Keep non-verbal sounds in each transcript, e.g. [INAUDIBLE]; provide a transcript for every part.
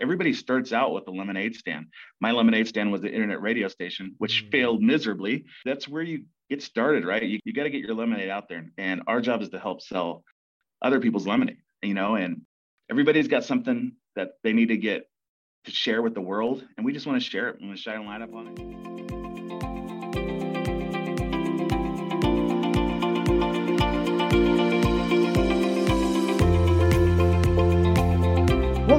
Everybody starts out with a lemonade stand. My lemonade stand was the internet radio station, which mm-hmm. failed miserably. That's where you get started, right? You, you got to get your lemonade out there. And our job is to help sell other people's lemonade, you know, and everybody's got something that they need to get to share with the world. And we just want to share it. and shine a light up on it.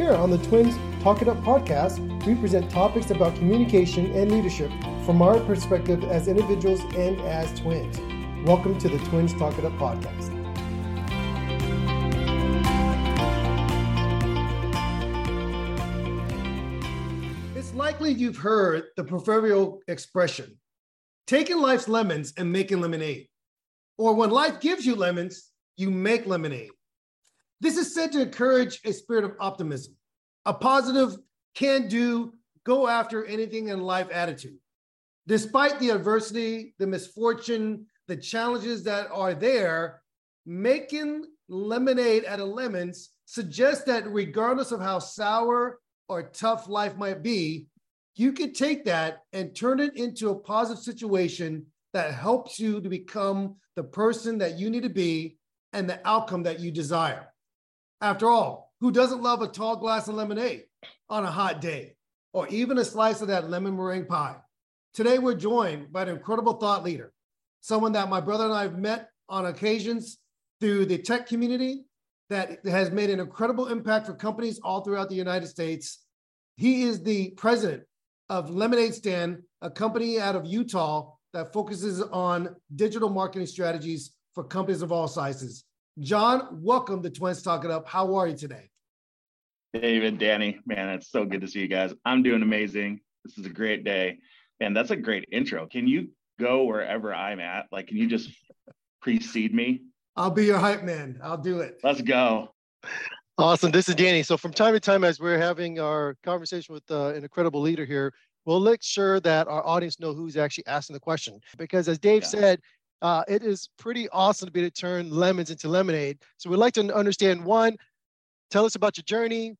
Here on the Twins Talk It Up podcast, we present topics about communication and leadership from our perspective as individuals and as twins. Welcome to the Twins Talk It Up podcast. It's likely you've heard the proverbial expression taking life's lemons and making lemonade. Or when life gives you lemons, you make lemonade. This is said to encourage a spirit of optimism, a positive, can do, go after anything in life attitude. Despite the adversity, the misfortune, the challenges that are there, making lemonade out of lemons suggests that regardless of how sour or tough life might be, you can take that and turn it into a positive situation that helps you to become the person that you need to be and the outcome that you desire. After all, who doesn't love a tall glass of lemonade on a hot day or even a slice of that lemon meringue pie? Today, we're joined by an incredible thought leader, someone that my brother and I have met on occasions through the tech community that has made an incredible impact for companies all throughout the United States. He is the president of Lemonade Stand, a company out of Utah that focuses on digital marketing strategies for companies of all sizes. John, welcome to Twins Talk It Up. How are you today? David, Danny, man, it's so good to see you guys. I'm doing amazing. This is a great day. And that's a great intro. Can you go wherever I'm at? Like, can you just [LAUGHS] precede me? I'll be your hype man. I'll do it. Let's go. Awesome. This is Danny. So, from time to time, as we're having our conversation with uh, an incredible leader here, we'll make sure that our audience know who's actually asking the question. Because, as Dave yeah. said, uh, it is pretty awesome to be able to turn lemons into lemonade. So we'd like to understand one, tell us about your journey.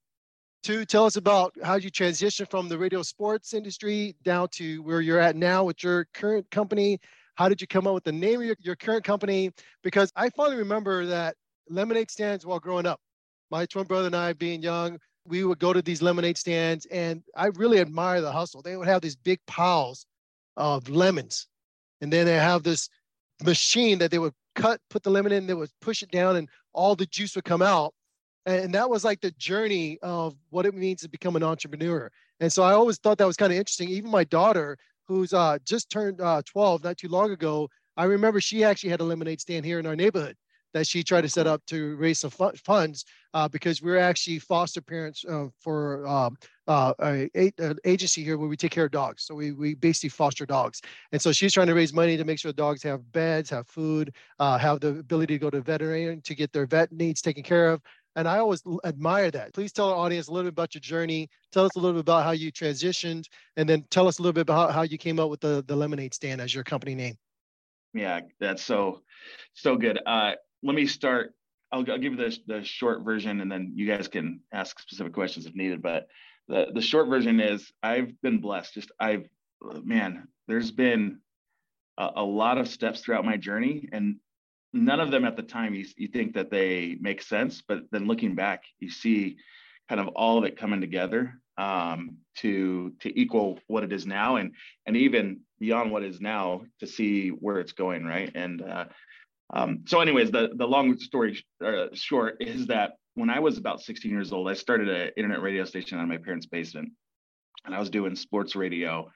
Two, tell us about how you transition from the radio sports industry down to where you're at now with your current company. How did you come up with the name of your, your current company? Because I finally remember that lemonade stands while growing up. My twin brother and I, being young, we would go to these lemonade stands and I really admire the hustle. They would have these big piles of lemons. And then they have this machine that they would cut, put the lemon in, they would push it down, and all the juice would come out. And that was like the journey of what it means to become an entrepreneur. And so I always thought that was kind of interesting. Even my daughter, who's uh, just turned uh, 12 not too long ago, I remember she actually had a lemonade stand here in our neighborhood that she tried to set up to raise some funds uh, because we're actually foster parents uh, for um, uh, a, an agency here where we take care of dogs. So we, we basically foster dogs. And so she's trying to raise money to make sure the dogs have beds, have food, uh, have the ability to go to veterinarian to get their vet needs taken care of. And I always admire that. Please tell our audience a little bit about your journey. Tell us a little bit about how you transitioned, and then tell us a little bit about how you came up with the, the lemonade stand as your company name. Yeah, that's so so good. Uh, let me start. I'll, I'll give you the, the short version and then you guys can ask specific questions if needed. But the, the short version is I've been blessed. Just I've, man, there's been a, a lot of steps throughout my journey and none of them at the time you, you think that they make sense. But then looking back, you see kind of all of it coming together um, to to equal what it is now and and even beyond what is now to see where it's going right and uh, um, so, anyways, the the long story uh, short is that when I was about 16 years old, I started an internet radio station on my parents' basement, and I was doing sports radio,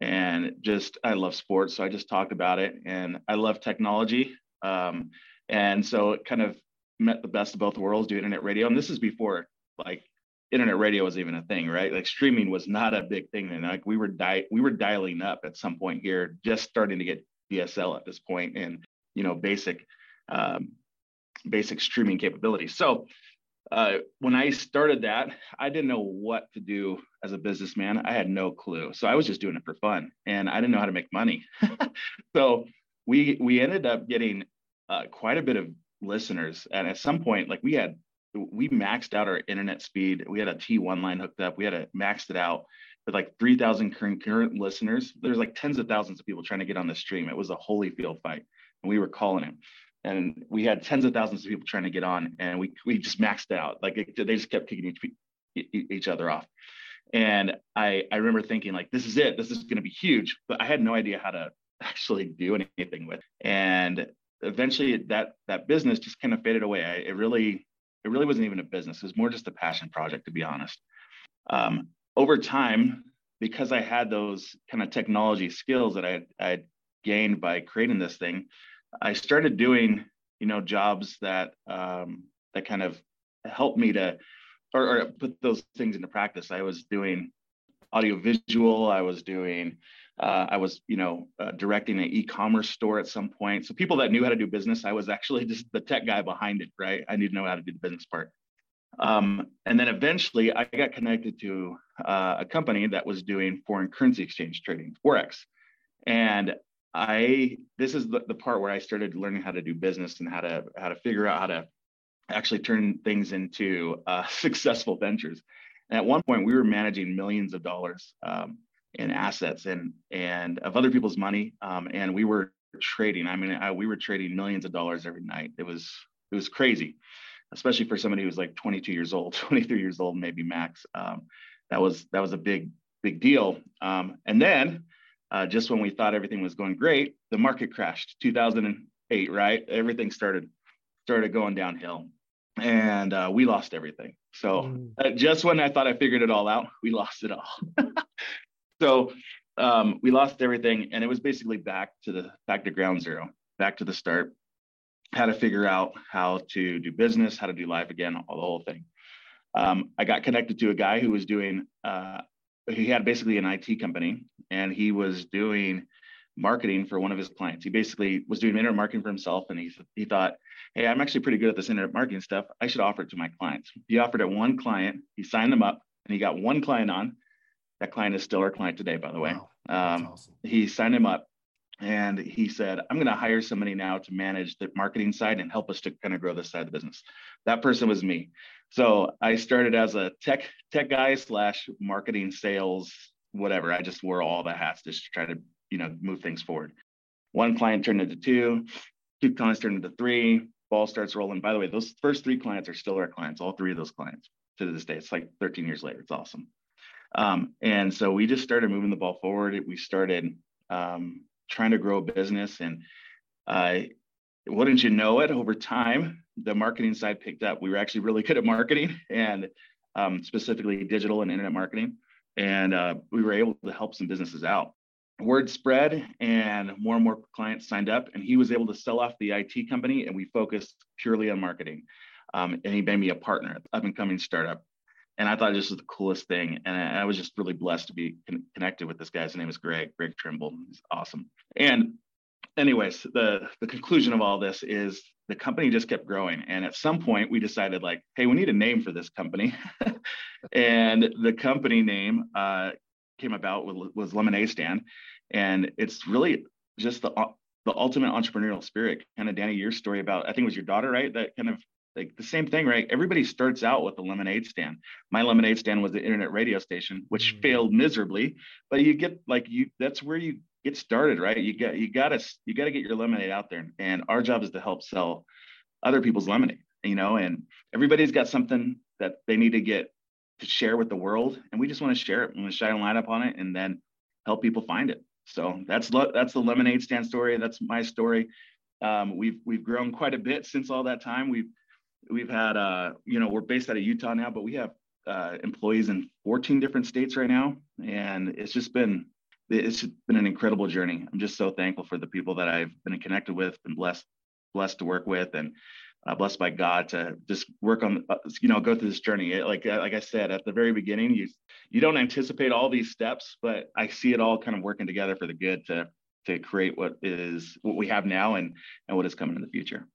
and just I love sports, so I just talked about it, and I love technology, um, and so it kind of met the best of both worlds, do internet radio, and this is before like internet radio was even a thing, right? Like streaming was not a big thing then. Like we were di- we were dialing up at some point here, just starting to get DSL at this point, and you know basic um, basic streaming capabilities. So uh, when I started that, I didn't know what to do as a businessman. I had no clue, so I was just doing it for fun, and I didn't know how to make money. [LAUGHS] so we we ended up getting uh, quite a bit of listeners, and at some point, like we had we maxed out our internet speed. We had a T1 line hooked up. We had a maxed it out with like 3,000 concurrent listeners. There's like tens of thousands of people trying to get on the stream. It was a Holyfield fight, and we were calling him And we had tens of thousands of people trying to get on, and we we just maxed out. Like it, they just kept kicking each each other off. And I I remember thinking like, this is it. This is going to be huge. But I had no idea how to [LAUGHS] actually do anything with. And eventually, that that business just kind of faded away. I, it really it really wasn't even a business. It was more just a passion project, to be honest. Um, over time, because I had those kind of technology skills that I had gained by creating this thing, I started doing, you know, jobs that um, that kind of helped me to, or, or put those things into practice. I was doing audio visual. I was doing uh, I was, you know, uh, directing an e-commerce store at some point. So people that knew how to do business, I was actually [LAUGHS] just the tech guy behind it, right? I need to know how to do the business part. Um, and then eventually, I got connected to uh, a company that was doing foreign currency exchange trading, forex, and I this is the, the part where I started learning how to do business and how to how to figure out how to actually turn things into uh, [LAUGHS] successful ventures. And at one point, we were managing millions of dollars. Um, and assets and and of other people's money. Um, and we were trading. I mean, I, we were trading millions of dollars every night. It was it was crazy, especially for somebody who was like 22 years old, [LAUGHS] 23 years old, maybe max. Um, that was that was a big big deal. Um, and then uh, just when we thought everything was going great, the market crashed. 2008, right? Everything started started going downhill, and uh, we lost everything. So mm. uh, just when I thought I figured it all out, we [LAUGHS] lost it all. [LAUGHS] so um, we lost everything and it was basically back to the back to ground zero back to the start how to figure out how to do business how to do life again all the whole thing um, i got connected to a guy who was doing uh, he had basically an it company and he was doing marketing for one of his clients he basically was doing internet marketing for himself and he, he thought hey i'm actually pretty good at this internet marketing stuff i should offer it to my clients he offered it one client he signed them up and he got one client on that client is still our client today, by the way. Wow. Um, awesome. He signed him up and he said, I'm going to hire somebody now to manage the marketing side and help us to kind of grow this side of the business. That person was me. So I started as a tech tech guy slash marketing sales, whatever. I just wore all the hats just to try to, you know, move things forward. One client turned into two, two clients turned into three, ball starts rolling. By the way, those first three clients are still our clients, all three of those clients to this day. It's like 13 years later. It's awesome. Um, and so we just started moving the ball forward. We started um, trying to grow a business. And uh, wouldn't you know it, over time, the marketing side picked up. We were actually really good at marketing and um, specifically digital and internet marketing. And uh, we were able to help some businesses out. Word spread and more and more clients signed up, and he was able to sell off the IT company, and we focused purely on marketing. Um, and he made me a partner, up and coming startup and I thought this was the coolest thing. And I, was just really blessed to be con- connected with this guy. His name is Greg, Greg Trimble. He's awesome. And anyways, the the conclusion of all this is the company just kept growing. And at some point we decided like, hey, we need a name for this company. [LAUGHS] and the company name uh, came about with, was Lemonade Stand. And it's really just the the ultimate entrepreneurial spirit. Kind of Danny, your story about I think it was your daughter, right? That kind of like the same thing, right? Everybody starts out with a lemonade stand. My lemonade stand was the internet radio station, which mm-hmm. failed miserably. But you get like you that's where you get started, right? You got you gotta you gotta get your lemonade out there. And our job is to help sell other people's lemonade, you know, and everybody's got something that they need to get to share with the world. And we just want to share it. We to shine a light up on it and then help people find it. So that's that's the lemonade stand story. That's my story. Um, we've we've grown quite a bit since all that time. We've we've had uh, you know we're based out of utah now but we have uh, employees in 14 different states right now and it's just been it's been an incredible journey i'm just so thankful for the people that i've been connected with been blessed blessed to work with and uh, blessed by God to just work on, uh, you know, go through this journey. like uh, like I said at the very beginning, you you don't anticipate all these steps, but I see it all kind of working together for the good to to create what is what we have now and and what is coming in the future.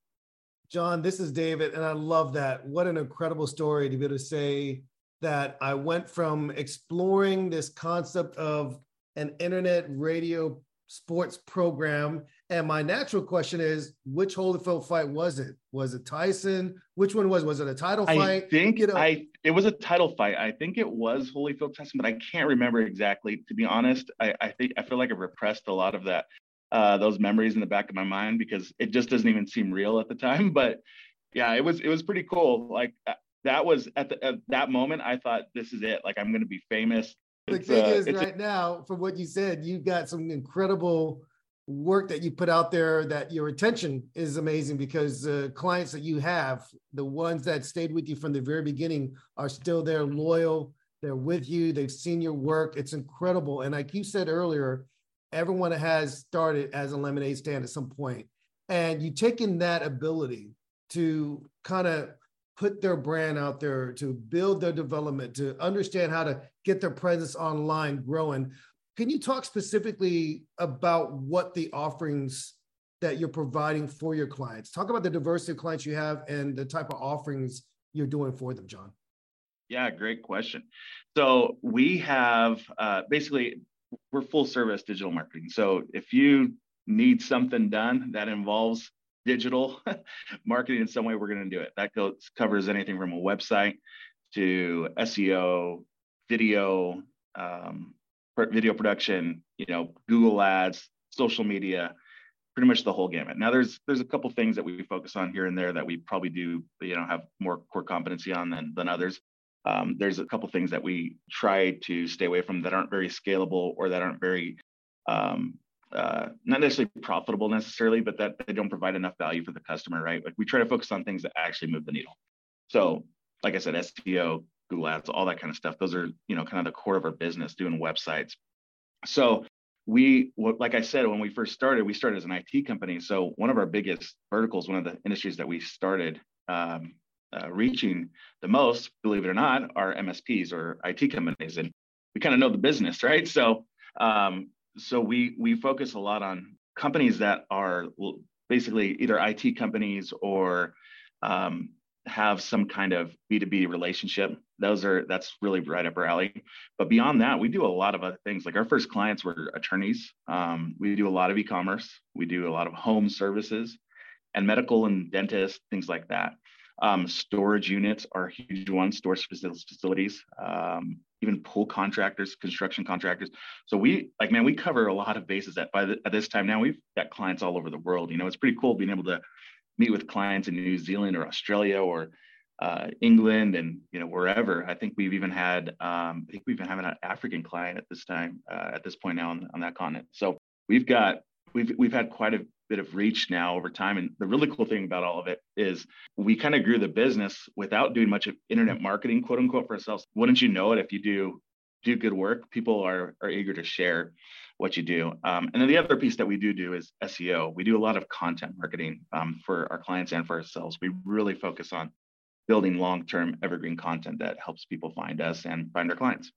John, this is David, and I love that. What an incredible story to be able to say that I went from exploring this concept of an internet radio sports program. And my natural question is, which Holyfield fight was it? Was it Tyson? Which one was? Was it a title fight? I think you know, I it was a title fight. I think it was Holyfield Tyson, but I can't remember exactly. To be honest, I, I think I feel like I repressed a lot of that uh, those memories in the back of my mind because it just doesn't even seem real at the time. [LAUGHS] But yeah, it was it was pretty cool. Like uh, that was at, the, at that moment, I thought this is it. Like I'm going to be famous the thing uh, is, right a- now, from what you said, you've got some incredible work that you put out there that your attention is amazing because the clients that you have, the ones that stayed with you from the very beginning, are still there, loyal. They're with you. They've seen your work. It's incredible. And like you said earlier, everyone has started as a lemonade stand at some point, and you've taken that ability to kind of put their brand out there, to build their development, to understand how to get their presence online growing. Can you talk specifically about what the offerings that you're providing for your clients? Talk about the diversity of clients you have and the type of offerings you're doing for them, John. Yeah, great question. So we have uh, basically we're full service digital marketing. So if you need something done that involves digital [LAUGHS] marketing in some way, we're going to do it. That goes covers anything from a website to SEO, video, um, video production, you know, Google Ads, social media, pretty much the whole gamut. Now, there's there's a couple things that we focus on here and there that we probably do, you know, have more core competency on than than others. Um, there's a couple things that we try to stay away from that aren't very scalable or that aren't very um, uh, not necessarily profitable necessarily, but that they don't provide enough value for the customer, right? Like we try to focus on things that actually move the needle. So, like I said, SEO, Google Ads, all that kind of stuff. Those are, you know, kind of the core of our business, doing websites. So we, like I said, when we first started, we started as an IT company. So one of our biggest verticals, one of the industries that we started um, uh, reaching the most, believe it or not, are MSPs or IT companies, and we kind of know the business, right? So um, so we we focus a lot on companies that are basically either IT companies or um, have some kind of B2B relationship. Those are that's really right up our alley. But beyond that, we do a lot of other things. Like our first clients were attorneys. Um, we do a lot of e-commerce. We do a lot of home services and medical and dentist, things like that. Um, storage units are huge ones, storage facilities. Um, even pool contractors, construction contractors. So we like, man, we cover a lot of bases that by the, at this time now. We've got clients all over the world. You know, it's pretty cool being able to meet with clients in New Zealand or Australia or uh, England and you know wherever. I think we've even had um, I think we've been having an African client at this time uh, at this point now on, on that continent. So we've got we've we've had quite a bit of reach now over time. And the really cool thing about all of it is we kind of grew the business without doing much of internet marketing, quote unquote, for ourselves. Wouldn't you know it if you do do good work? People are are eager to share what you do. Um, and then the other piece that we do do is SEO. We do a lot of content marketing um, for our clients and for ourselves. We really focus on building long-term evergreen content that helps people find us and find our clients.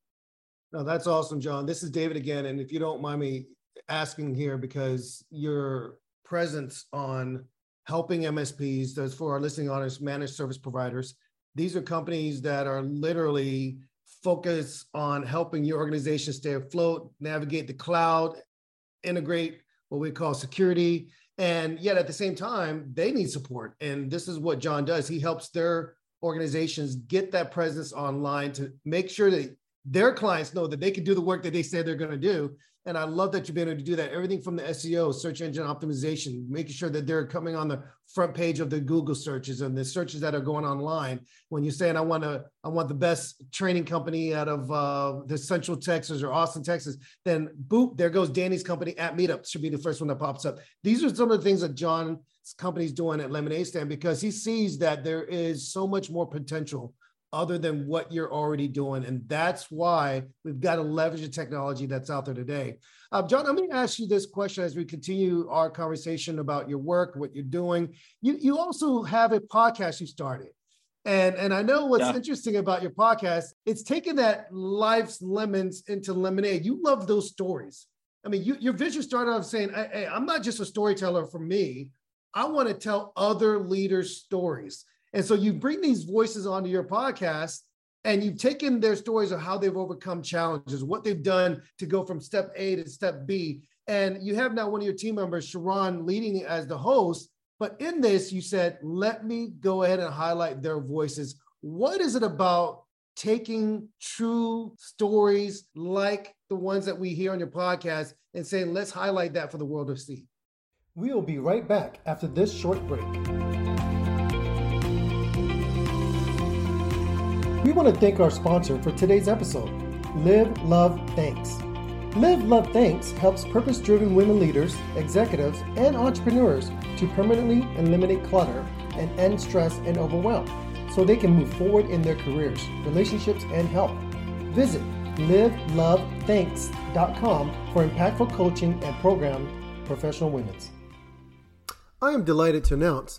No, that's awesome, John. This is David again. And if you don't mind me asking here, because you're presence on helping MSPs, those for our listening audience, managed service providers. These are companies that are literally focused on helping your organization stay afloat, navigate the cloud, integrate what we call security. And yet at the same time, they need support. And this is what John does. He helps their organizations get that presence online to make sure that their clients know that they can do the work that they say they're going to do and I love that you've been able to do that. Everything from the SEO, search engine optimization, making sure that they're coming on the front page of the Google searches and the searches that are going online. When you're saying I want to, I want the best training company out of uh, the Central Texas or Austin, Texas, then boop, there goes Danny's company App Meetup should be the first one that pops up. These are some of the things that John's company's doing at Lemonade Stand because he sees that there is so much more potential other than what you're already doing. And that's why we've got to leverage the technology that's out there today. Uh, John, let me ask you this question as we continue our conversation about your work, what you're doing. You, you also have a podcast you started. And, and I know what's yeah. interesting about your podcast, it's taking that life's lemons into lemonade. You love those stories. I mean, you, your vision started off saying, hey, I'm not just a storyteller for me. I want to tell other leaders' stories. And so you bring these voices onto your podcast and you've taken their stories of how they've overcome challenges, what they've done to go from step A to step B. And you have now one of your team members, Sharon, leading as the host. But in this, you said, let me go ahead and highlight their voices. What is it about taking true stories like the ones that we hear on your podcast and saying, let's highlight that for the world to see? We'll be right back after this short break. We want to thank our sponsor for today's episode, Live, Love, Thanks. Live, Love, Thanks helps purpose driven women leaders, executives, and entrepreneurs to permanently eliminate clutter and end stress and overwhelm so they can move forward in their careers, relationships, and health. Visit livelovethanks.com for impactful coaching and program professional women's. I am delighted to announce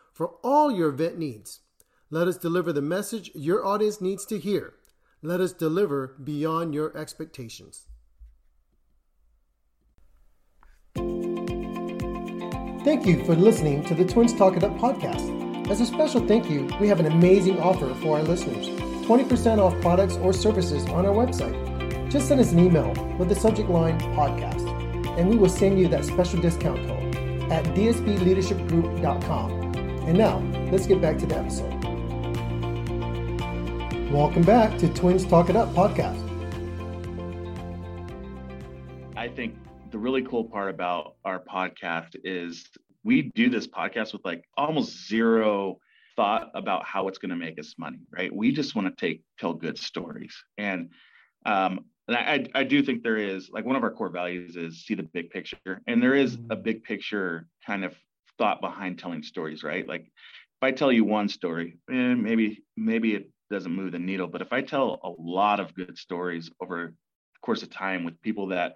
for all your event needs. Let us deliver the message your audience needs to hear. Let us deliver beyond your expectations. Thank you for listening to the Twins Talk It Up podcast. As a special thank you, we have an amazing offer for our listeners 20% off products or services on our website. Just send us an email with the subject line podcast, and we will send you that special discount code at dsbleadershipgroup.com. And now, let's get back to the episode. Welcome back to Twins Talk It Up podcast. I think the really cool part about our podcast is we do this podcast with like almost zero thought about how it's going to make us money, right? We just want to take tell good stories, and um, and I, I do think there is like one of our core values is see the big picture, and there is a mm-hmm. big picture kind of thought behind telling stories, right? Like if I tell you one story, eh, maybe maybe it doesn't move the needle, but if I tell a lot of good stories over the course of time with people that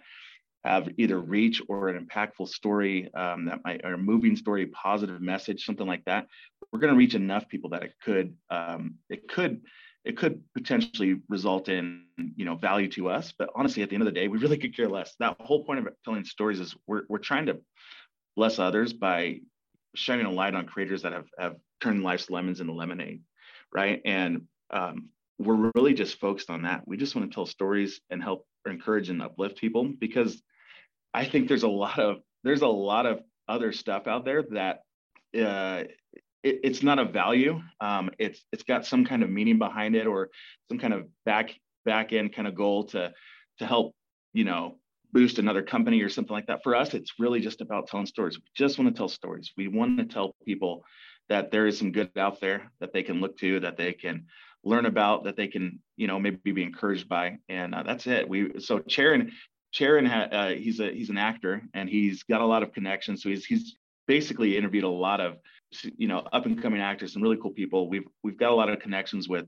have either reach or an impactful story um, that might or a moving story, positive message, something like that, we're going to reach enough people that it could um, it could it could potentially result in you know value to us but honestly at the end of the day we really could care less that whole point of telling stories is we're, we're trying to bless others by shining a light on creators that have, have turned life's lemons into lemonade, right? And um, we're really just focused on that. We just want to tell stories and help encourage and uplift people because I think there's a lot of there's a lot of other stuff out there that uh, it, it's not a value. Um, it's it's got some kind of meaning behind it or some kind of back back end kind of goal to to help you know boost another company or something like that. For us, it's really just about telling stories. We just want to tell stories. We want to tell people that there is some good out there that they can look to, that they can learn about, that they can, you know, maybe be encouraged by. And uh, that's it. We so Charon, Charon, uh, he's a he's an actor and he's got a lot of connections. So he's he's basically interviewed a lot of you know up and coming actors, and really cool people. We've we've got a lot of connections with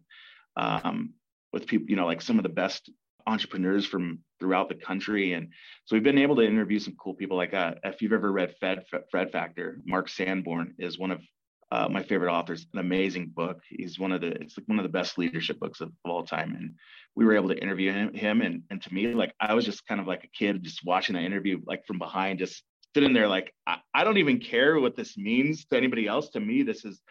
um, with people, you know, like some of the best entrepreneurs from throughout the country. And so we've been able to interview some cool people. Like uh, if you've ever read Fed Fred Factor, Mark Sanborn is one of uh, my favorite authors, an amazing book. He's one of the it's like one of the best leadership books of, of all time. And we were able to interview him, him and and to me, like I was just kind of like a kid just watching that interview, like from behind, just sitting there, like I, I don't even care what this means to anybody else. To me, this is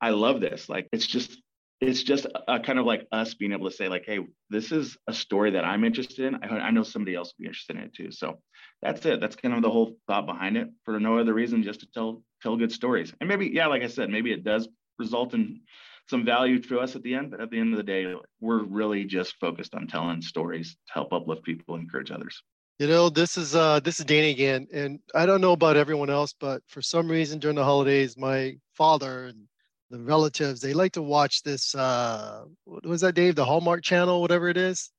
I love this. Like it's just it's just a, kind of like us being able to say like, hey, this is a story that I'm interested in. I, I know somebody else will be interested in it too. So that's it. That's kind of the whole thought behind it for no other reason, just to tell tell good stories. And maybe, yeah, like I said, maybe it does result in some value to us at the end, but at the end of the day, we're really just focused on telling stories to help uplift people, encourage others. You know, this is uh this is Danny again, and I don't know about everyone else, but for some reason during the holidays, my father and the relatives they like to watch this. uh What was that, Dave? The Hallmark Channel, whatever it is,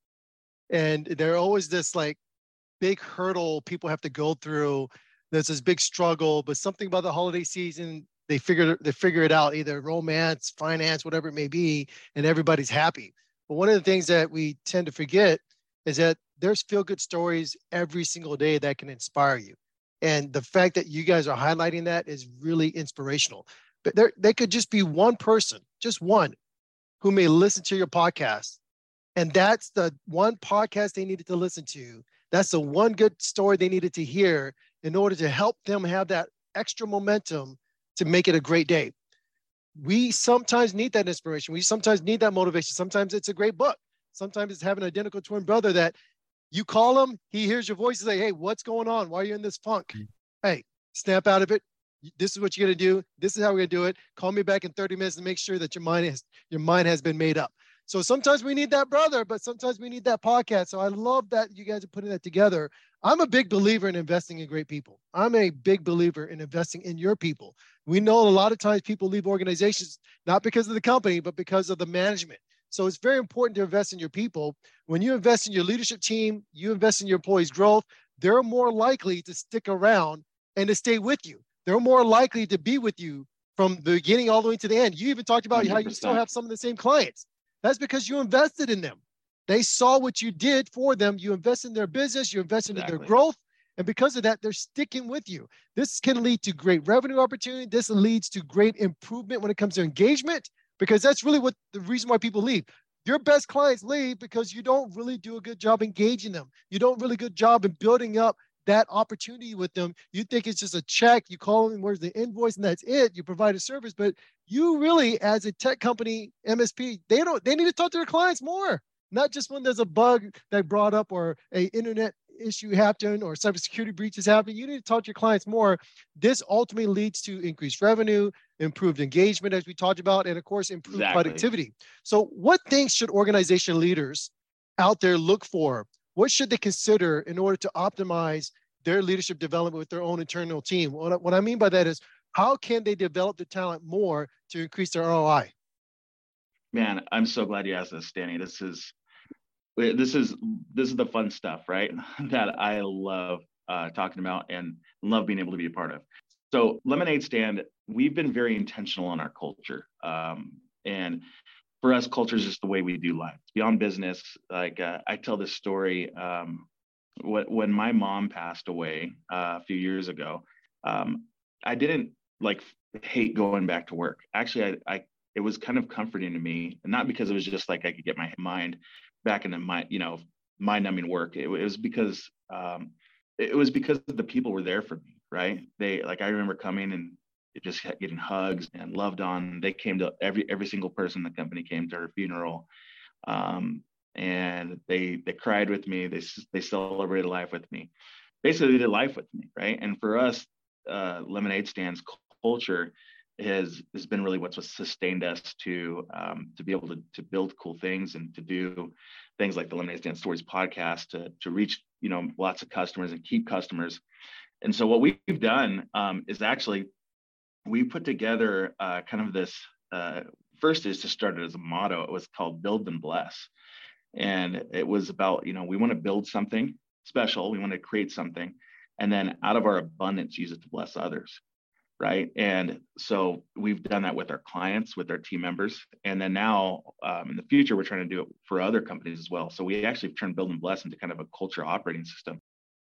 and they're always this like big hurdle people have to go through. There's this big struggle, but something about the holiday season, they figure they figure it out, either romance, finance, whatever it may be, and everybody's happy. But one of the things that we tend to forget is that there's feel good stories every single day that can inspire you. And the fact that you guys are highlighting that is really inspirational. But there, they could just be one person, just one, who may listen to your podcast. And that's the one podcast they needed to listen to that's the one good story they needed to hear in order to help them have that extra momentum to make it a great day. We sometimes need that inspiration. We sometimes need that motivation. Sometimes it's a great book. Sometimes it's having an identical twin brother that you call him, he hears your voice and say, Hey, what's going on? Why are you in this funk? Mm-hmm. Hey, snap out of it. This is what you're gonna do. This is how we're gonna do it. Call me back in 30 minutes and make sure that your mind has your mind has been made up. So sometimes we need that brother, but sometimes we need that podcast. So I love that you guys are putting that together. I'm a big believer in investing in great people. I'm a big believer in investing in your people. We know a lot of times people leave organizations not because of the company, but because of the management. So it's very important to invest in your people. When you invest in your leadership team, you invest in your employees' growth, they're more likely to stick around and to stay with you. They're more likely to be with you from the beginning all the way to the end. You even talked about 100%. how you still have some of the same clients. That's because you invested in them. They saw what you did for them. You invest in their business, you invest in their growth. And because of that, they're sticking with you. This can lead to great revenue opportunity. This leads to great improvement when it comes to engagement, because that's really what the reason why people leave. Your best clients leave because you don't really do a good job engaging them. You don't really good job in building up that opportunity with them. You think it's just a check, you call them, where's the invoice, and that's it. You provide a service, but you really, as a tech company, MSP, they don't, they need to talk to their clients more, not just when there's a bug that brought up or a internet issue happened or cybersecurity breaches happen. You need to talk to your clients more. This ultimately leads to increased revenue, improved engagement, as we talked about, and of course, improved exactly. productivity. So, what things should organization leaders out there look for what should they consider in order to optimize their leadership development with their own internal team? What, what I mean by that is how can they develop the talent more to increase their ROI? Man, I'm so glad you asked this, Danny. This is this is this is the fun stuff, right? [LAUGHS] that I love uh, talking about and love being able to be a part of. So, Lemonade Stand, we've been very intentional in our culture, um, and for us, culture is just the way we do life. beyond business. Like uh, I tell this story. Um, when my mom passed away uh, a few years ago, um, I didn't like hate going back to work. Actually, I, I it was kind of comforting to me, not because it was just like I could get my mind back into my you know mind numbing work. It, it was because um, it was because the people were there for me, right? They like I remember coming and just getting hugs and loved on. They came to every every single person in the company came to her funeral, um, and they they cried with me. They they celebrated life with me. Basically, they did life with me, right? And for us, uh, Lemonade Stands culture has has been really what's sustained us to um, to be able to to build cool things and to do things like the Lemonade Stand Stories podcast to to reach you know lots of customers and keep customers. And so what we've done um, is actually we put together uh, kind of this uh, first is to start it as a motto. It was called Build and Bless. And it was about, you know, we want to build something special, we want to create something, and then out of our abundance, use it to bless others. Right. And so we've done that with our clients, with our team members. And then now um, in the future, we're trying to do it for other companies as well. So we actually turned Build and Bless into kind of a culture operating system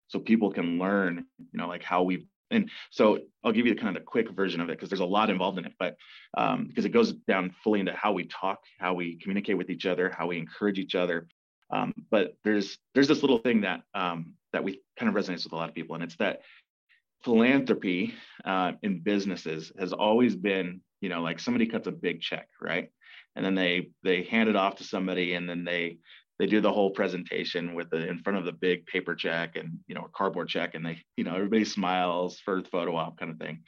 so people can learn, you know, like how we've And so I'll give you kind of a quick version of it because there's a lot involved in it, but um, because it goes down fully into how we talk, how we communicate with each other, how we encourage each other. Um, but there's there's this little thing that um, that we kind of resonates with a lot of people, and it's that philanthropy uh, in businesses has always been, you know, like somebody cuts a big check, right? And then they they hand it off to somebody, and then they they do the whole presentation with the in front of the big paper check and you know a cardboard check, and they you know everybody smiles for the photo op kind of thing,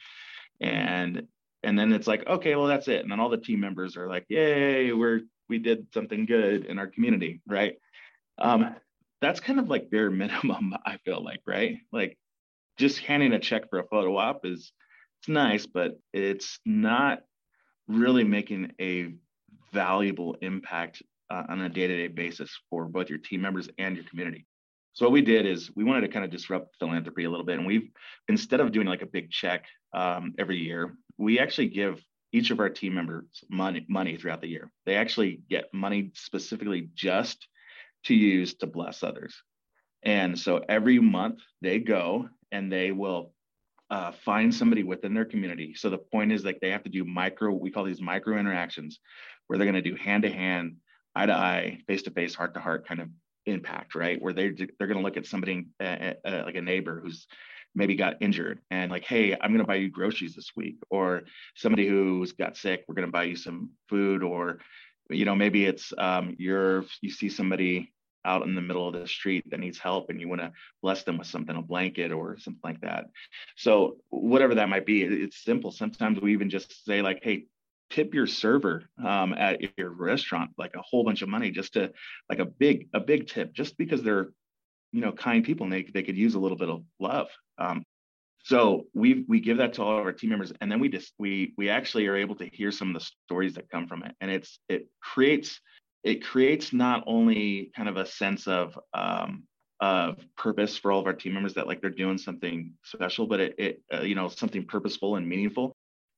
and and then it's like okay, well that's it, and then all the team members are like, yay, we're we did something good in our community, right? Um, that's kind of like bare [LAUGHS] minimum, I feel like, right? Like just handing a check for a photo op is it's nice, but it's not really making a valuable impact uh, on a day-to-day basis for both your team members and your community. So what we did is we wanted to kind of disrupt philanthropy a little bit, and we've instead of doing like a big check um, every year, we actually give each of our team members money money throughout the year. They actually get money specifically just to use to bless others. And so every month they go and they will uh, find somebody within their community. So the point is like they have to do micro, we call these micro interactions, where they're going to do hand to hand, eye to eye, face to face, heart to heart kind of impact, right? Where they they're going to look at somebody uh, uh, like a neighbor who's maybe got injured and like, hey, I'm going to buy you groceries this week, or somebody who's got sick, we're going to buy you some food, or you know maybe it's um, you're you see somebody out in the middle of the street that needs help and you want to bless them with something a blanket or something like that so whatever that might be it's simple sometimes we even just say like hey tip your server um, at your restaurant like a whole bunch of money just to like a big a big tip just because they're you know kind people and they, they could use a little bit of love um, so we we give that to all of our team members and then we just we we actually are able to hear some of the stories that come from it and it's it creates it creates not only kind of a sense of um, of purpose for all of our team members that like they're doing something special, but it, it uh, you know something purposeful and meaningful.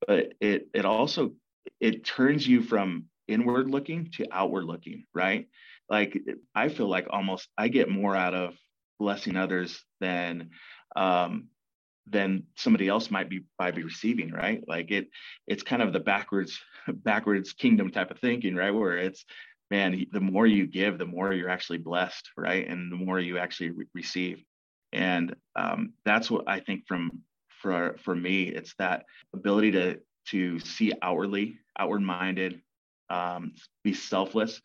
But it it also it turns you from inward looking to outward looking, right? Like I feel like almost I get more out of blessing others than um, than somebody else might be by be receiving, right? Like it it's kind of the backwards [LAUGHS] backwards kingdom type of thinking, right? Where it's man, the more you give, the more you're actually blessed, right? And the more you actually re- receive. And um, that's what I think from for for me, it's that ability to to see outwardly, outward minded, um, be selfless.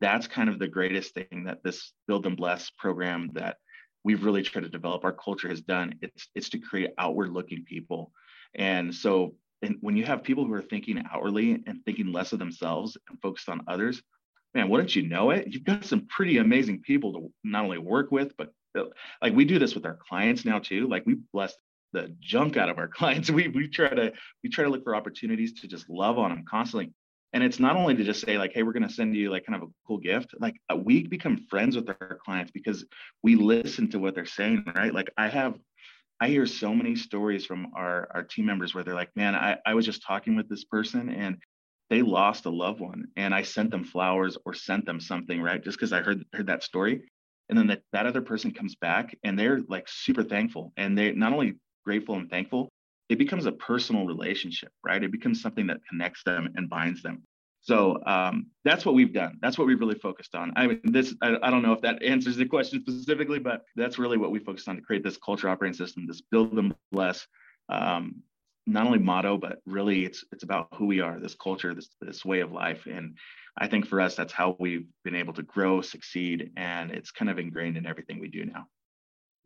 That's kind of the greatest thing that this Build and Bless program that we've really tried to develop our culture has done. It's it's to create outward looking people. And so and when you have people who are thinking outwardly and thinking less of themselves and focused on others, man, wouldn't you know it? You've got some pretty amazing people to not only work with, but like we do this with our clients now too. Like we bless the junk out of our [LAUGHS] clients. We we try to we try to look for opportunities to just love on them constantly. And it's not only to just say like, hey, we're going to send you like kind of a cool gift. Like uh, we become friends with our clients because we listen to what they're saying, right? Like I have I hear so many stories from our, our team members where they're like, man, I, I was just talking with this person and they lost a loved one and I sent them flowers or sent them something, right? Just because I heard heard that story. And then that, that other person comes back and they're like super thankful. And they not only grateful and thankful, it becomes a personal relationship, right? It becomes something that connects them and binds them. So um, that's what we've done. That's what we've really focused on. I mean, this I, I, don't know if that [LAUGHS] answers the question specifically, but that's really what we focused on to create this culture operating system, this build them bless, um, not only motto, but really it's it's about who we are, this culture, this this way of life. And I think for us, that's how we've been able to grow, succeed, and it's kind of ingrained in everything we do now.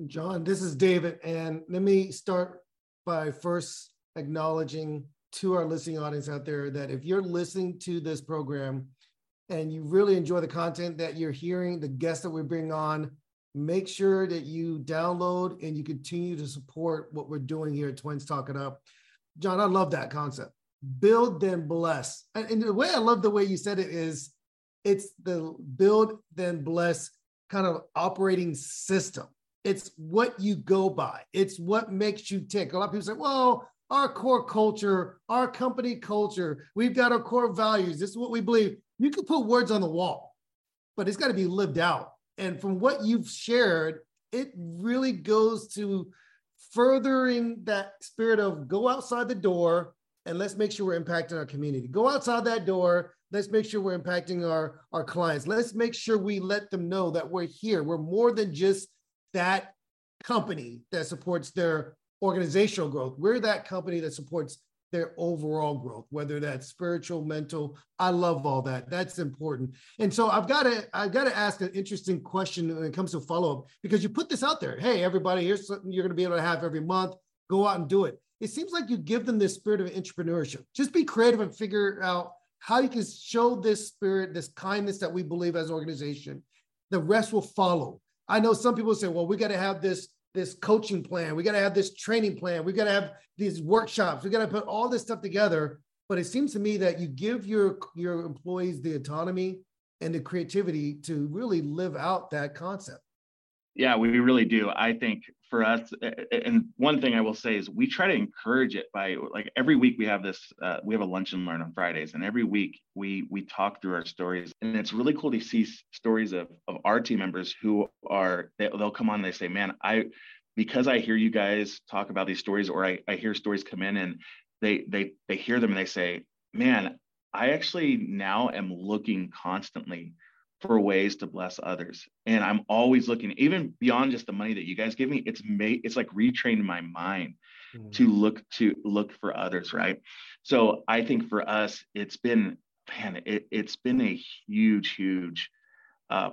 John, this is David, and let me start by first acknowledging to our listening audience out there that if you're listening to this program and you really enjoy the content that you're hearing, the guests that we bring on, make sure that you download and you continue to support what we're doing here at Twins Talk It Up. John, I love that concept. Build then bless. And, and the way I love the way you said it is it's the build then bless kind of operating system. It's what you go by. It's what makes you tick. A lot of people say, well, our core culture, our company culture, we've got our core values. This is what we believe. You can put words on the wall, but it's got to be lived out. And from what you've shared, it really goes to furthering that spirit of go outside the door and let's make sure we're impacting our community. Go outside that door. Let's make sure we're impacting our, our clients. Let's make sure we let them know that we're here. We're more than just that company that supports their organizational growth. We're that company that supports their overall growth, whether that's spiritual, mental. I love all that. That's important. And so I've got to I've got to ask an interesting question when it comes to follow up because you put this out there. Hey, everybody, here's something you're going to be able to have every month. Go out and do it. It seems like you give them this spirit of entrepreneurship. Just be creative and figure out how you can show this spirit, this kindness that we believe as an organization. The rest will follow. I know some people say, well, we got to have this this coaching plan. We got to have this training plan. We got to have these workshops. We got to put all this stuff together. But it seems to me that you give your your employees the autonomy and the creativity to really live out that concept. Yeah, we really do. I think for us, and one thing I will say is we try to encourage it by like every week we have this, uh, we have a lunch and learn on Fridays, and every week we we talk through our stories, and it's really cool to see stories of of our team members who are they, they'll come on and they say, man, I because I hear you guys talk about these stories, or I, I hear stories come in and they they they hear them and they say, man, I actually now am looking constantly for ways to bless others. And I'm always looking, even beyond just the money that you guys give me, it's made it's like retraining my mind mm-hmm. to look to look for others, right? So I think for us, it's been man, it, it's been a huge, huge uh,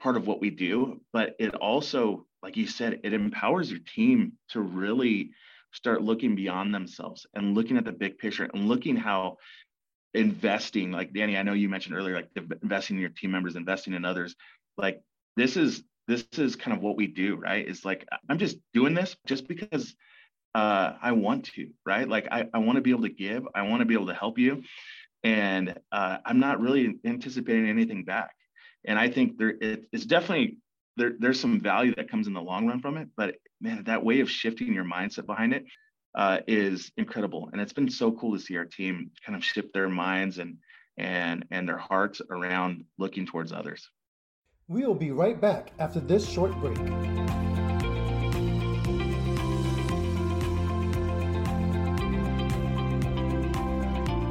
part of what we do, but it also, like you said, it empowers your team to really start looking beyond themselves and looking at the big picture and looking how investing like danny i know you mentioned earlier like investing in your team members investing in others. Like this is this is kind of what we do right? It's like i'm just doing this just because uh, i want to right? Like i, I want to be able to give i want to be able to help you and uh, i'm not really anticipating anything back. And i think there it, it's definitely there, there's some value that comes in the long run from it but man that way of shifting your mindset behind it uh, is incredible. And it's been so cool to see our team kind of shift their minds and and and their hearts around looking towards others. We'll be right back after this short break.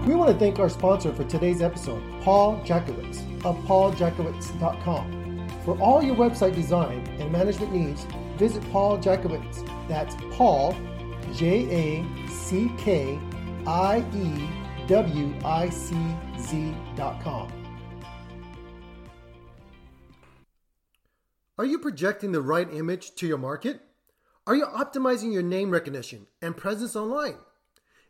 We want to thank our sponsor for today's episode, Paul Jackiewicz of pauljackiewicz.com. For all your website design and management needs, visit Paul Jackiewicz. That's Paul J A C K I E W I C Z dot com. Are you projecting the right image to your market? Are you optimizing your name recognition and presence online?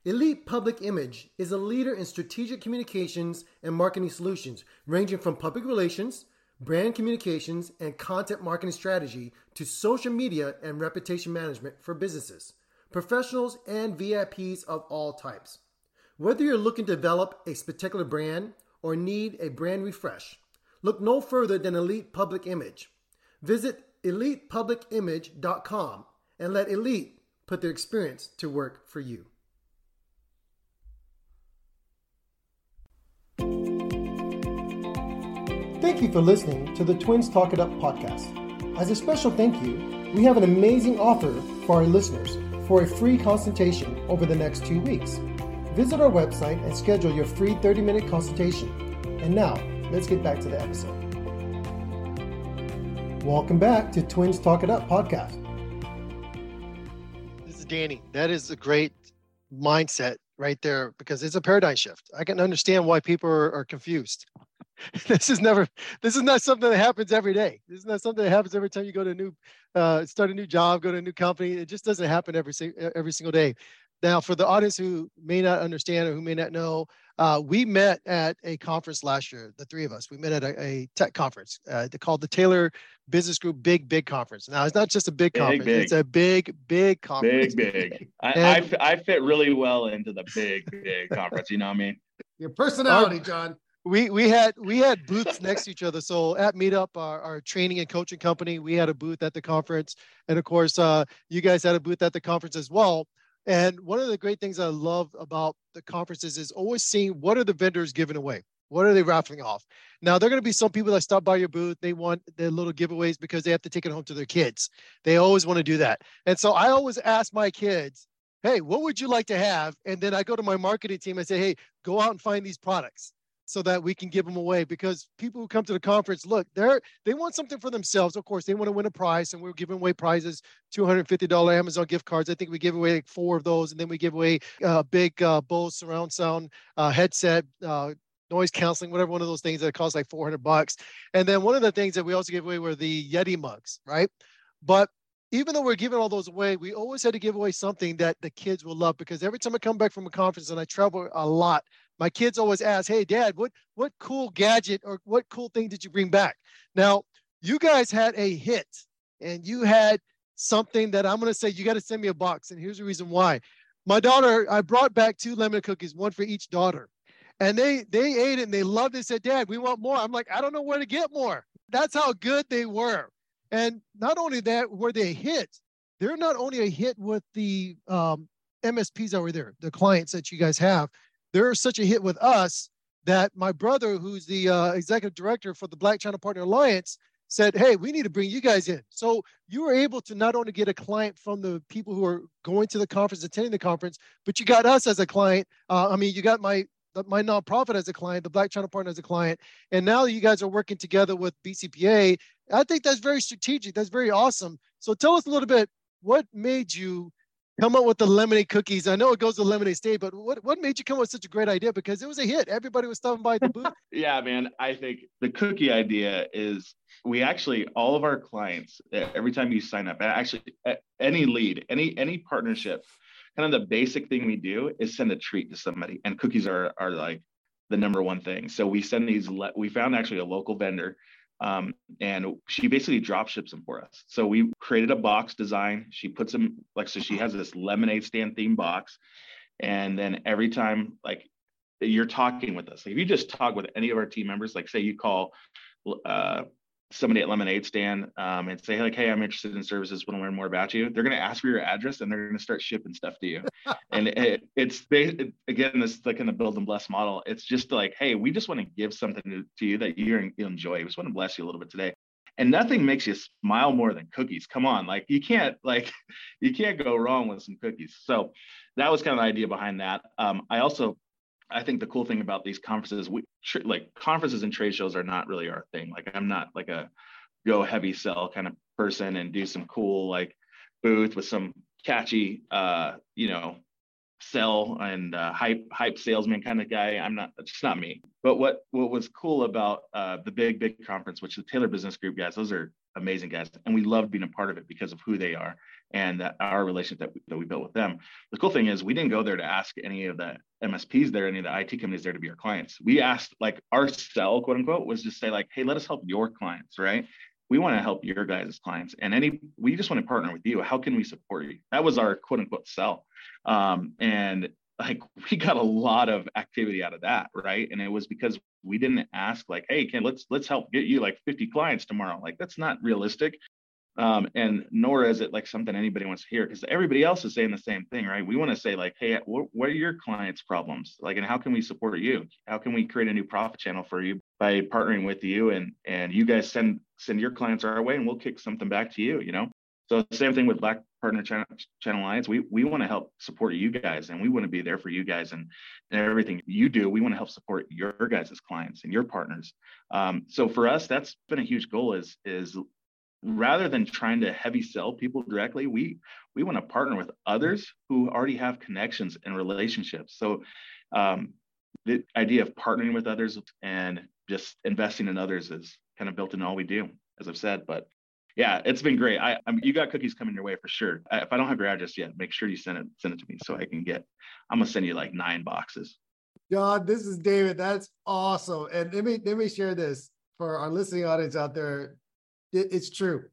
Elite Public Image is a leader in strategic communications and marketing solutions, ranging from public relations, brand communications, and content marketing strategy to social media and reputation management for businesses professionals, and VIPs of all types. Whether you're looking to develop a particular brand or need a brand refresh, look no further than Elite Public Image. Visit elitepublicimage.com and let Elite put their experience to work for you. Thank you for listening to the Twins Talk It Up podcast. As a special thank you, we have an amazing offer for our listeners for a free consultation over the next two weeks. Visit our website and schedule your free 30 minute consultation. And now, let's get back to the episode. Welcome back to Twins Talk It Up podcast. This is Danny. That is a great mindset right there because it's a paradigm shift. I can understand why people are, are confused. [LAUGHS] this is never this is not something that happens every day. This is not something that happens every time you go to a new uh, start a new job go to a new company. It just doesn't happen every every single day. Now for the audience who may not understand or who may not know uh, we met at a conference last year the three of us. We met at a, a tech conference uh, called the taylor business group big big conference. Now it's not just a big, big conference. big. it's a big big conference. Big big. I, I, I fit really well into the big big conference you know what i mean? Your personality john we we had we had booths next to each other. So App Meetup, our, our training and coaching company, we had a booth at the conference, and of course, uh, you guys had a booth at the conference as well. And one of the great things I love about the conferences is always seeing what are the vendors giving away. What are they raffling off? Now, there are going to be some people that stop by your booth. They want their little giveaways because they have to take it home to their kids. They always want to do that. And so I always ask my kids, hey, what would you like to have? And then I go to my marketing team and say, hey, go out and find these products so that we can give them away because people who come to the conference look they're they want something for themselves of course they want to win a prize and we're giving away prizes $250 amazon gift cards i think we give away like four of those and then we give away a uh, big uh, bose surround sound uh, headset uh, noise canceling, whatever one of those things that cost like 400 bucks. And then one of the things that we also gave away were the Yeti mugs, right? But even though we're giving all those away, we always had to give away something that the kids will love because every time I come back from a conference and I travel a lot, my kids always ask, "Hey, Dad, what what cool gadget or what cool thing did you bring back?" Now, you guys had a hit, and you had something that I'm going to say you got to send me a box, and here's the reason why. My daughter, I brought back two lemon cookies, one for each daughter and they they ate it and they loved it. Said, "Dad, we want more." I'm like, "I don't know where to get more." That's how good they were. And not only that, were they hit? They're not only a hit with the um, MSPs over there, the clients that you guys have. They're such a hit with us that my brother, who's the uh, executive director for the Black Channel Partner Alliance, said, Hey, we need to bring you guys in. So you were able to not only get a client from the people who are going to the conference, attending the conference, but you got us as a client. Uh, I mean, you got my my nonprofit as a client, the Black Channel Partner as a client, and now you guys are working together with BCPA. I think that's very strategic. That's very awesome. So tell us a little bit what made you come up with the lemonade cookies. I know it goes to Lemonade Stand, but what, what made you come up with such a great idea? Because it was a hit. Everybody was stopping by the booth. [LAUGHS] yeah, man. I think the cookie idea is we actually all of our clients every time you sign up, actually any lead, any any partnership kind of the basic thing we do is send a treat to somebody, and cookies are are like the number one thing. So we send these. We found actually a local vendor, um, and she basically drop ships them for us. So we created a box design. She puts them like so. She has this lemonade stand theme box, and then every time like you're talking with us, like if you just talk with any of our team members, like say you call uh, somebody at lemonade stand um, and say like hey i'm interested in services want to learn more about you they're going to ask for your address and they're going to start shipping stuff to you. [LAUGHS] And it, it's it, again this like in the build and bless model it's just like hey we just want to give something to, to you that you enjoy we just want to bless you a little bit today. And nothing makes you smile more than cookies come on like you can't like [LAUGHS] you can't go wrong with some cookies. So that was kind of the idea behind that. Um, i also I think the cool thing about these conferences, we tr- like conferences and trade shows are not really our thing. Like I'm not like a go heavy sell kind of person and do some cool like booth with some catchy, uh, you know, sell and uh, hype hype salesman kind of guy. I'm not. It's not me. But what what was cool about uh, the big big conference, which the Taylor Business Group guys, those are amazing guys, and we loved being a part of it because of who they are and that our relationship that we, that we built with them. The cool thing is we didn't go there to ask any of the MSPs there, any of the IT companies there to be our clients. We asked like our sell, quote unquote, was just say like, hey, let us help your clients, right? We want to help your guys' as clients, and any we just want to partner with you. How can we support you? That was our quote unquote sell, um, and like [LAUGHS] we got a lot of activity out of that, right? And it was because we didn't ask like, hey, can let's let's help get you like 50 clients tomorrow. Like that's not realistic. Um, and nor is it like something anybody wants to hear because everybody else is saying the same thing right? We want to say like hey what, what, are your clients problems? Like and how can we support you? How can we create a new profit channel for you by partnering with you and and you guys send send your clients our way and we'll kick something back to you you know? So same thing with black partner channel, alliance we we want to help support you guys and we want to be there for you guys and, and everything you do we want to help support your guys' as clients and your partners um, so for us that's been a huge goal is is rather than trying to heavy sell people directly, we we want to partner with others who already have connections and relationships. So um, the idea of partnering with others and just investing in others is kind of built in all we do, as I've said. But yeah, it's been great. I, I you got cookies coming your way for sure. If I don't have your address yet, make sure you send it send it to me so I can get. I'm gonna send you like nine boxes. John, this is David. That's awesome. And let me let me share this for our listening audience out there it's true.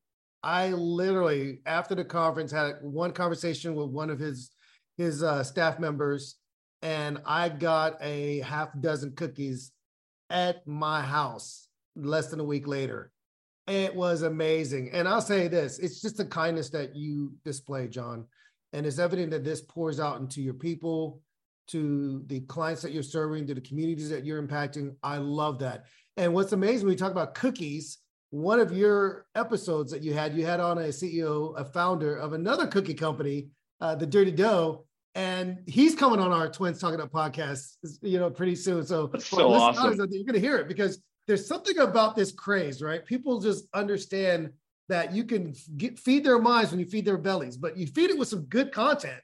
I literally after the conference had one conversation with one of his his uh, staff members, and I got a half dozen cookies at my house less than a week later. It was amazing, and I'll say this: it's just the kindness that you display, John, and it's evident that this pours out into your people, to the clients that you're serving, to the communities that you're impacting. I love that. And what's amazing when we talk about cookies, one of your episodes that you had, you had on a CEO, a founder of another cookie company, uh, the Dirty Dough, and he's coming on our Twins Talk It Up podcast, you know, pretty soon. So, so awesome. You're going to hear it because there's something about this craze, right? People just understand that you can get, feed their minds when you feed their bellies, but you feed it with some good content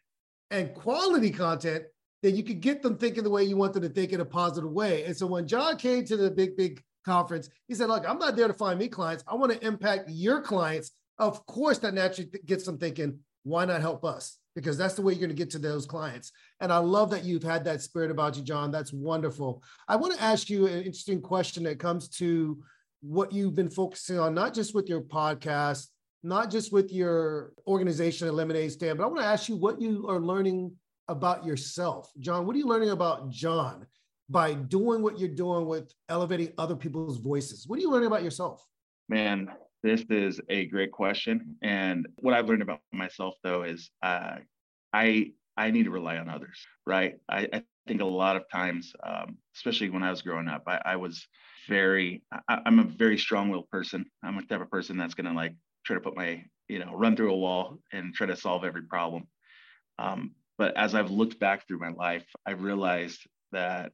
and quality content that you can get them thinking the way you want them to think in a positive way. And so when John came to the big, big conference, he said, Look, I'm not there to find me clients. I want to impact your clients. Of course, that naturally gets them thinking, why not help us? Because that's the way you're going to get to those clients. And I love that you've had that spirit about you, John. That's wonderful. I want to ask you an interesting question that comes to what you've been focusing on, not just with your podcast, not just with your organization, Lemonade Stand, but I want to ask you what you are learning about yourself. John, what are you learning about John by doing what you're doing with elevating other people's voices? What are you learning about yourself? Man, this is a great question. And what I've learned about myself, though, is uh, I I need to rely on others, right? I, I think a lot of times, um, especially when I was growing up, I, I was very I, am a very strong-willed person. I'm a type of person that's gonna like try to put my you know run through a wall and try to solve every problem. Um, but as I've looked back through my life, I realized that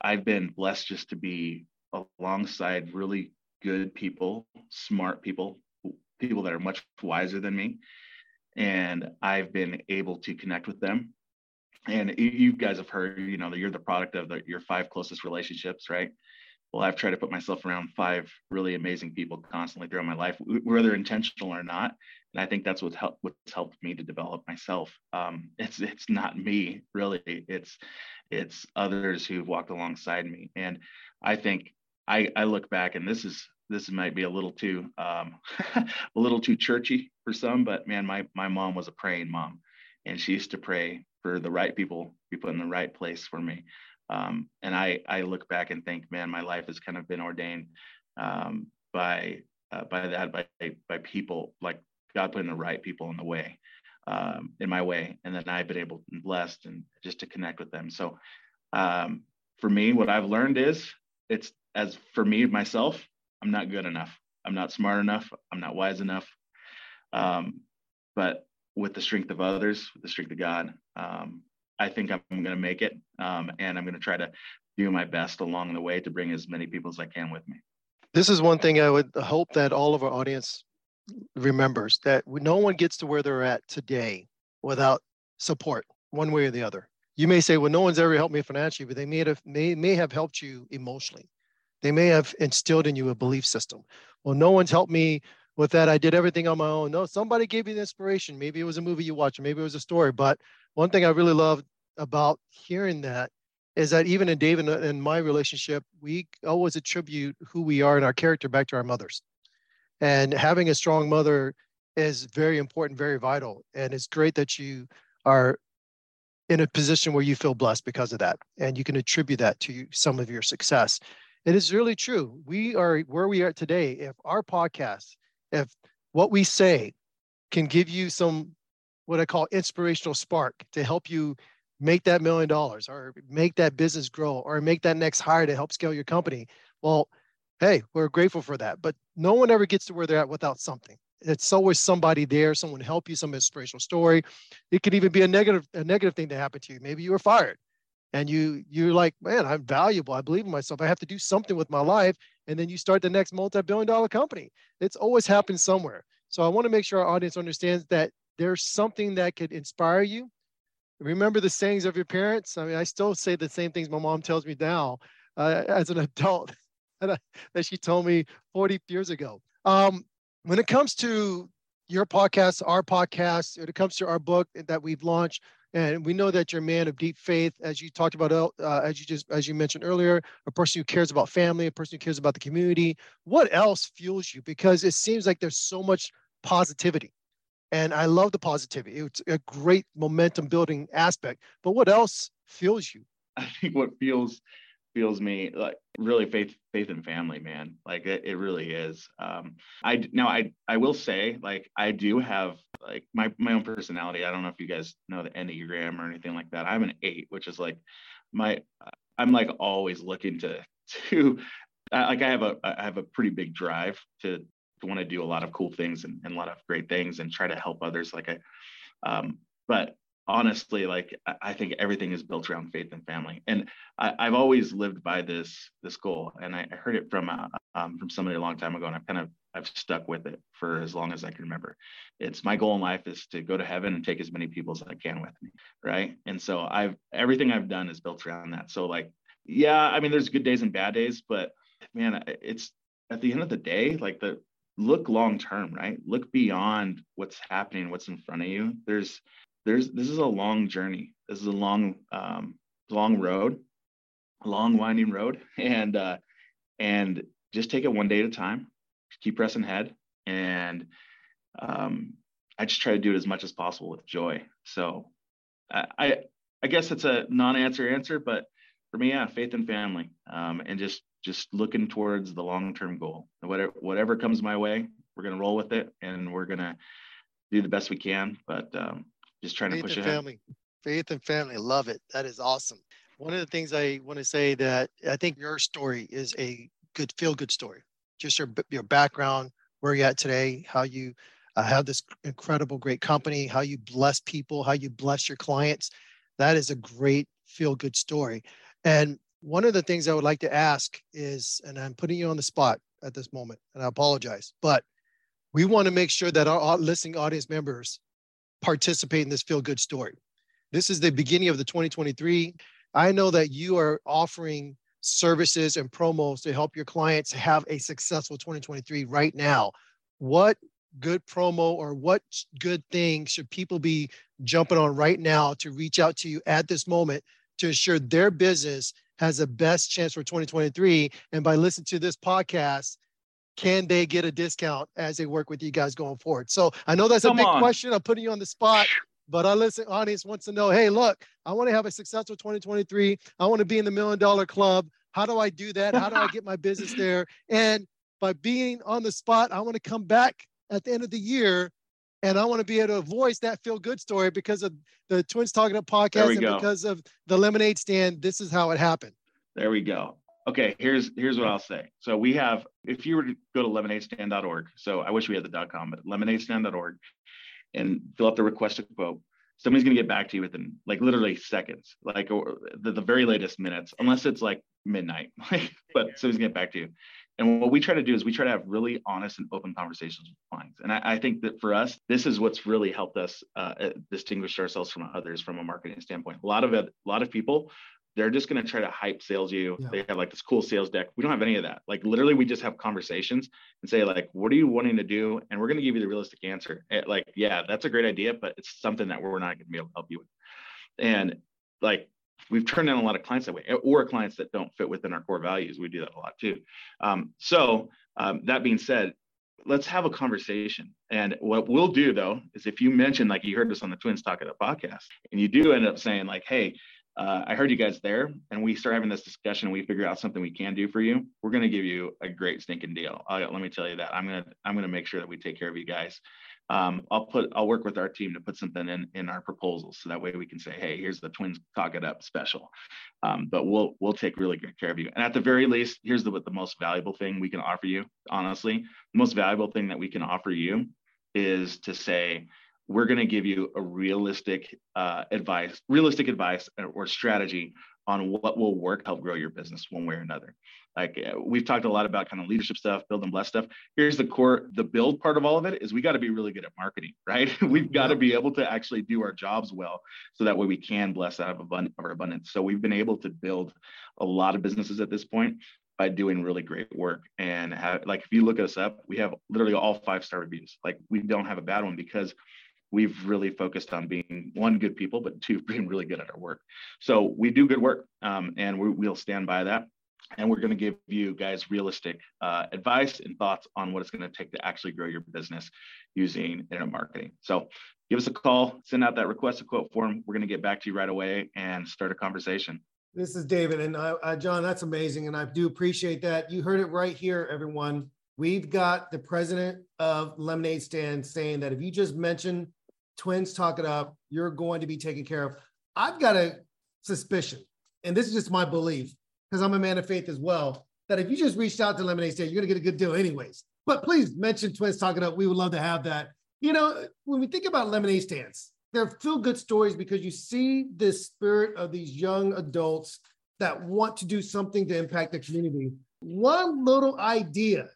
I've been blessed just to be alongside really good people, smart people, people that are much wiser than me. And I've been able to connect with them. And you guys have heard, you know, that you're the product of the, your five closest relationships, right? well, I've tried to put myself around five really amazing people constantly throughout my life, whether intentional or not. And I think that's helped what's helped me to develop myself. Um, it's it's not me really. It's it's others who've walked alongside me. And I think I I look back and this is this might be a little too um, [LAUGHS] a little too churchy for some, but man, my my mom was a praying mom, and she used to pray for the right people be put in the right place for me. Um, and I, I look back and think, man, my life has kind of been ordained um, by uh, by that by by people like God putting the right people in the way, um, in my way, and then I've been able and blessed and just to connect with them. So um, for me, what I've learned is it's as for me myself, I'm not good enough. I'm not smart enough. I'm not wise enough. Um, but with the strength of others, with the strength of God, um, I think I'm going to make it, um, and I'm going to try to do my best along the way to bring as many people as I can with me. This is one thing I would hope that all of our audience remembers that no one gets to where they're at today without support, one way or the other. You may say, "Well, no one's ever helped me financially," but they may have may may have helped you emotionally. They may have instilled in you a belief system. Well, no one's helped me with that. I did everything on my own. No, somebody gave me the inspiration. Maybe it was a movie you watched, maybe it was a story, but one thing I really love about hearing that is that even in David and my relationship, we always attribute who we are and our character back to our mothers. And having a strong mother is very important, very vital. And it's great that you are in a position where you feel blessed because of that. And you can attribute that to some of your success. It is really true. We are where we are today. If our podcast, if what we say can give you some what I call inspirational spark to help you make that million dollars or make that business grow or make that next hire to help scale your company. Well, hey, we're grateful for that. But no one ever gets to where they're at without something. It's always somebody there, someone help you, some inspirational story. It could even be a negative, a negative thing to happen to you. Maybe you were fired and you you're like, man, I'm valuable. I believe in myself. I have to do something with my life. And then you start the next multi-billion dollar company. It's always happened somewhere. So I want to make sure our audience understands that there's something that could inspire you. Remember the sayings of your parents. I mean, I still say the same things my mom tells me now uh, as an [LAUGHS] adult that she told me 40 years ago. Um, when it comes to your podcast, our podcast, when it comes to our book that we've launched, and we know that you're a man of deep faith, as you talked about, uh, as you just as you mentioned earlier, a person who cares about family, a person who cares about the community. What else fuels you? Because it seems like there's so much positivity and I love the positivity. It's a great momentum building aspect. But what else fuels you? [LAUGHS] I think what fuels fuels me like really faith faith and family man. Like it, it really is. Um i now i i will say like i do have like my my own personality. I don't know if you guys know the enneagram or anything like that. I'm an eight which is like my i'm like always looking to [LAUGHS] to like i have a i have a pretty big drive to to want to do a lot of cool things and, and a lot of great things and try to help others like i um but honestly, like I think everything is built around faith and family, and I, have always lived by this this goal. And I, heard it from uh, um, from somebody a long time ago, and I've kind of I've stuck with it for as long as I can remember. It's my goal in life is to go to heaven and take as many people as I can with me, right? And so I've everything I've done is built around that. So like, yeah, I mean, there's good days and bad days, but man, it's at the end of the day, like the look long term, right? Look beyond what's happening, what's in front of you. There's there's this is a long journey. This is a long um, long road, long winding road, [LAUGHS] and uh, and just take it one day at a time. Keep pressing ahead, and um, I just try to do it as much as possible with joy. So I I guess it's a non-answer answer, but for me, yeah, faith and family, um, and just just looking towards the long-term goal. Whatever whatever comes my way, we're gonna roll with it, and we're gonna do the best we can. But um, just trying faith to push and ahead. family. Faith and family. Love it. That is awesome. One of the things i want to say that i think your story is a good feel good story. Just your your background where you're at today how you uh, have this incredible great company how you bless people how you bless your clients. That is a great feel good story. And one of the things i would like to ask is and i'm putting you on the spot at this moment and i apologize but we want to make sure that our listening audience members participate in this feel good story. This is the beginning of the 2023. I know that you are offering services and promos to help your clients have a successful 2023 right now. What good promo or what good thing should people be jumping on right now to reach out to you at this moment to ensure their business has the best chance for 2023? And by listening to this podcast, can they get a discount as they work with you guys going forward? So I know that's Come a big on. question. I'm putting you on the spot, but our listen audience wants to know, hey, look, I want to have a successful 2023. I want to be in the million dollar club. How do I do that? How do I get my business [LAUGHS] there? And by being on the spot, I want to come back at the end of the year and I want to be able to voice that feel good story because of the Twins Talk It Up podcast and go. because of the lemonade stand. This is how it happened. There we go okay here's here's what i'll say. So we have if you were to go to lemonadestand.org so i wish we had the .com but lemonadestand.org and fill out the request a quote somebody's going to get back to you within like literally seconds like or the, the very latest minutes unless it's like midnight [LAUGHS] but somebody's going to get back to you. And what we try to do is we try to have really honest and open conversations with clients. And i, I think that for us this is what's really helped us uh, distinguish ourselves from others from a marketing standpoint. A lot of a lot of people they're just going to try to hype sales you. Yeah. They have like this cool sales deck. We don't have any of that. Like literally, we just have conversations and say like, what are you wanting to do? And we're going to give you the realistic answer. Eh, like, yeah, that's a great idea, but it's something that we're not going to be able to help you with. And like, we've turned down a lot of clients that way, eh, or clients that don't fit within our core values. We do that a lot too. Um, so um, that being said, let's have a conversation. And what we'll do though is if you mention like you heard us on the Twins Talk at the podcast, and you do end up saying like, hey uh, I heard you guys there, and we start having this discussion. We figure out something we can do for you. We're going to give you a great stinking deal. Let me tell you that. I'm gonna I'm gonna make sure that we take care of you guys. Um, I'll put I'll work with our team to put something in in our proposals so that way we can say, hey, here's the twins talk it up special. Um, but we'll we'll take really good care of you. And at the very least, here's the the most valuable thing we can offer you. Honestly, the most valuable thing that we can offer you is to say we're going to give you a realistic uh, advice, realistic advice or strategy on what will work help grow your business one way or another. Like uh, we've talked a lot about kind of leadership stuff, build and bless stuff. Here's the core, the build part of all of it is we got to be really good at marketing, [LAUGHS] right? we've got to be able to actually do our jobs well, so that way we can bless out of abundance. Our abundance. So we've been able to build a lot of businesses at this point by doing really great work. And have, like if you look us up, we have literally all five star reviews. Like we don't have a bad one because we've really focused on being one good people but two [LAUGHS] being really good at our work so we do good work um, and we, will stand by that and we're going to give you guys realistic uh, advice and thoughts on what it's going to take to actually grow your business using internet marketing so give us a call send out that request a quote form we're going to get back to you right away and start a conversation This is David. And uh, uh, John, that's amazing. And I do appreciate that. You heard it right here, everyone. We've got the president of Lemonade Stand saying that if you just mention Twins Talk It Up, you're going to be taken care of. I've got a suspicion, and this is just my belief, because I'm a man of faith as well, that if you just reached out to Lemonade Stand, you're going to get a good deal anyways. But please mention Twins Talk It Up. We would love to have that. You know, when we think about lemonade stands, they're feel good stories because you see the spirit of these young adults that want to do something to impact the community. One little idea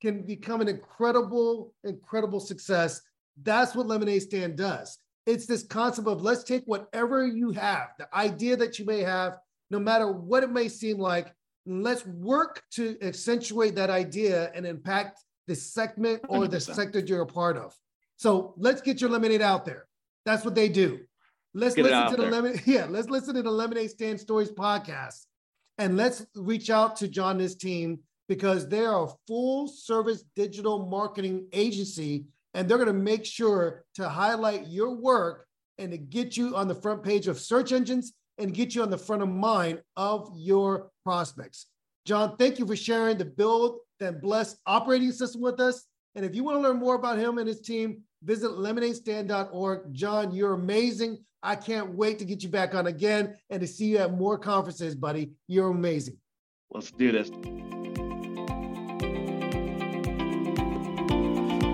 can become an incredible, incredible success. That's what Lemonade Stand does. It's this concept of let's take whatever you have, the idea that you may have, no matter what it may seem like, let's work to accentuate that idea and impact the segment or 100%. the sector you're a part of. So let's get your lemonade out there. That's what they do. Let's Get listen to the lemon. [LAUGHS] Yeah, let's listen to the Lemonade Stand Stories podcast, and let's reach out to John and his team because they are a full service digital marketing agency, and they're going to make sure to highlight your work and to get you on the front page of search engines and get you on the front of mind of your prospects. John, thank you for sharing the build and bless operating system with us. And if you want to learn more about him and his team, Visit lemonadestand.org. John, you're amazing. I can't wait to get you back on again and to see you at more conferences, buddy. You're amazing. Let's do this.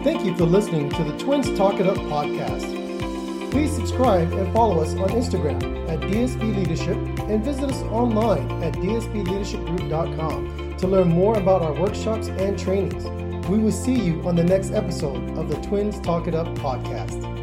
Thank you for listening to the Twins Talk It Up podcast. Please subscribe and follow us on Instagram at DSB Leadership and visit us online at dsbleadershipgroup.com to learn more about our workshops and trainings. We will see you on the next episode of the Twins Talk It Up podcast.